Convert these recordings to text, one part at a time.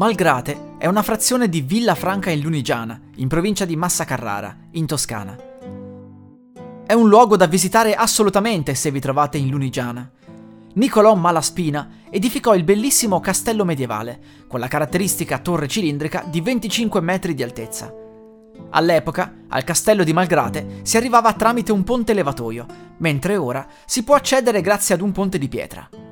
Malgrate è una frazione di Villa Franca in Lunigiana, in provincia di Massa Carrara, in Toscana. È un luogo da visitare assolutamente se vi trovate in Lunigiana. Niccolò Malaspina edificò il bellissimo castello medievale, con la caratteristica torre cilindrica di 25 metri di altezza. All'epoca, al castello di Malgrate si arrivava tramite un ponte levatoio, mentre ora si può accedere grazie ad un ponte di pietra.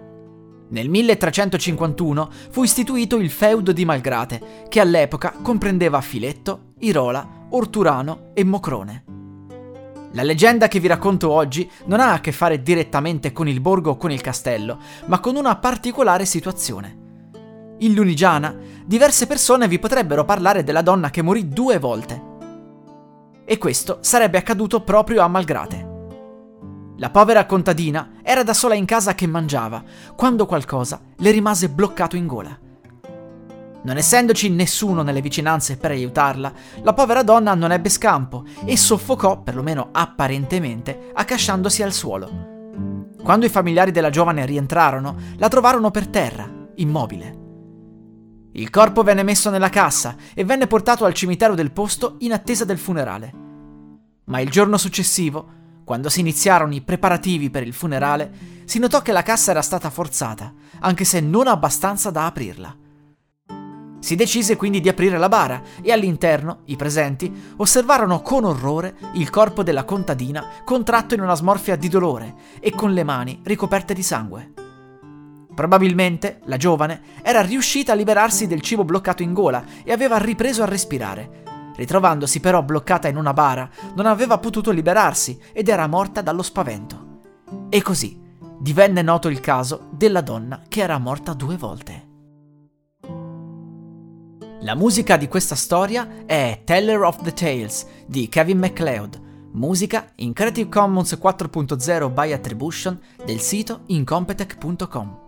Nel 1351 fu istituito il feudo di Malgrate, che all'epoca comprendeva Filetto, Irola, Orturano e Mocrone. La leggenda che vi racconto oggi non ha a che fare direttamente con il borgo o con il castello, ma con una particolare situazione. In Lunigiana, diverse persone vi potrebbero parlare della donna che morì due volte. E questo sarebbe accaduto proprio a Malgrate. La povera contadina era da sola in casa che mangiava, quando qualcosa le rimase bloccato in gola. Non essendoci nessuno nelle vicinanze per aiutarla, la povera donna non ebbe scampo e soffocò, perlomeno apparentemente, accasciandosi al suolo. Quando i familiari della giovane rientrarono, la trovarono per terra, immobile. Il corpo venne messo nella cassa e venne portato al cimitero del posto in attesa del funerale. Ma il giorno successivo quando si iniziarono i preparativi per il funerale, si notò che la cassa era stata forzata, anche se non abbastanza da aprirla. Si decise quindi di aprire la bara e all'interno i presenti osservarono con orrore il corpo della contadina contratto in una smorfia di dolore e con le mani ricoperte di sangue. Probabilmente la giovane era riuscita a liberarsi del cibo bloccato in gola e aveva ripreso a respirare, Ritrovandosi però bloccata in una bara, non aveva potuto liberarsi ed era morta dallo spavento. E così divenne noto il caso della donna che era morta due volte. La musica di questa storia è Teller of the Tales di Kevin MacLeod, musica in Creative Commons 4.0 by Attribution del sito incompetech.com.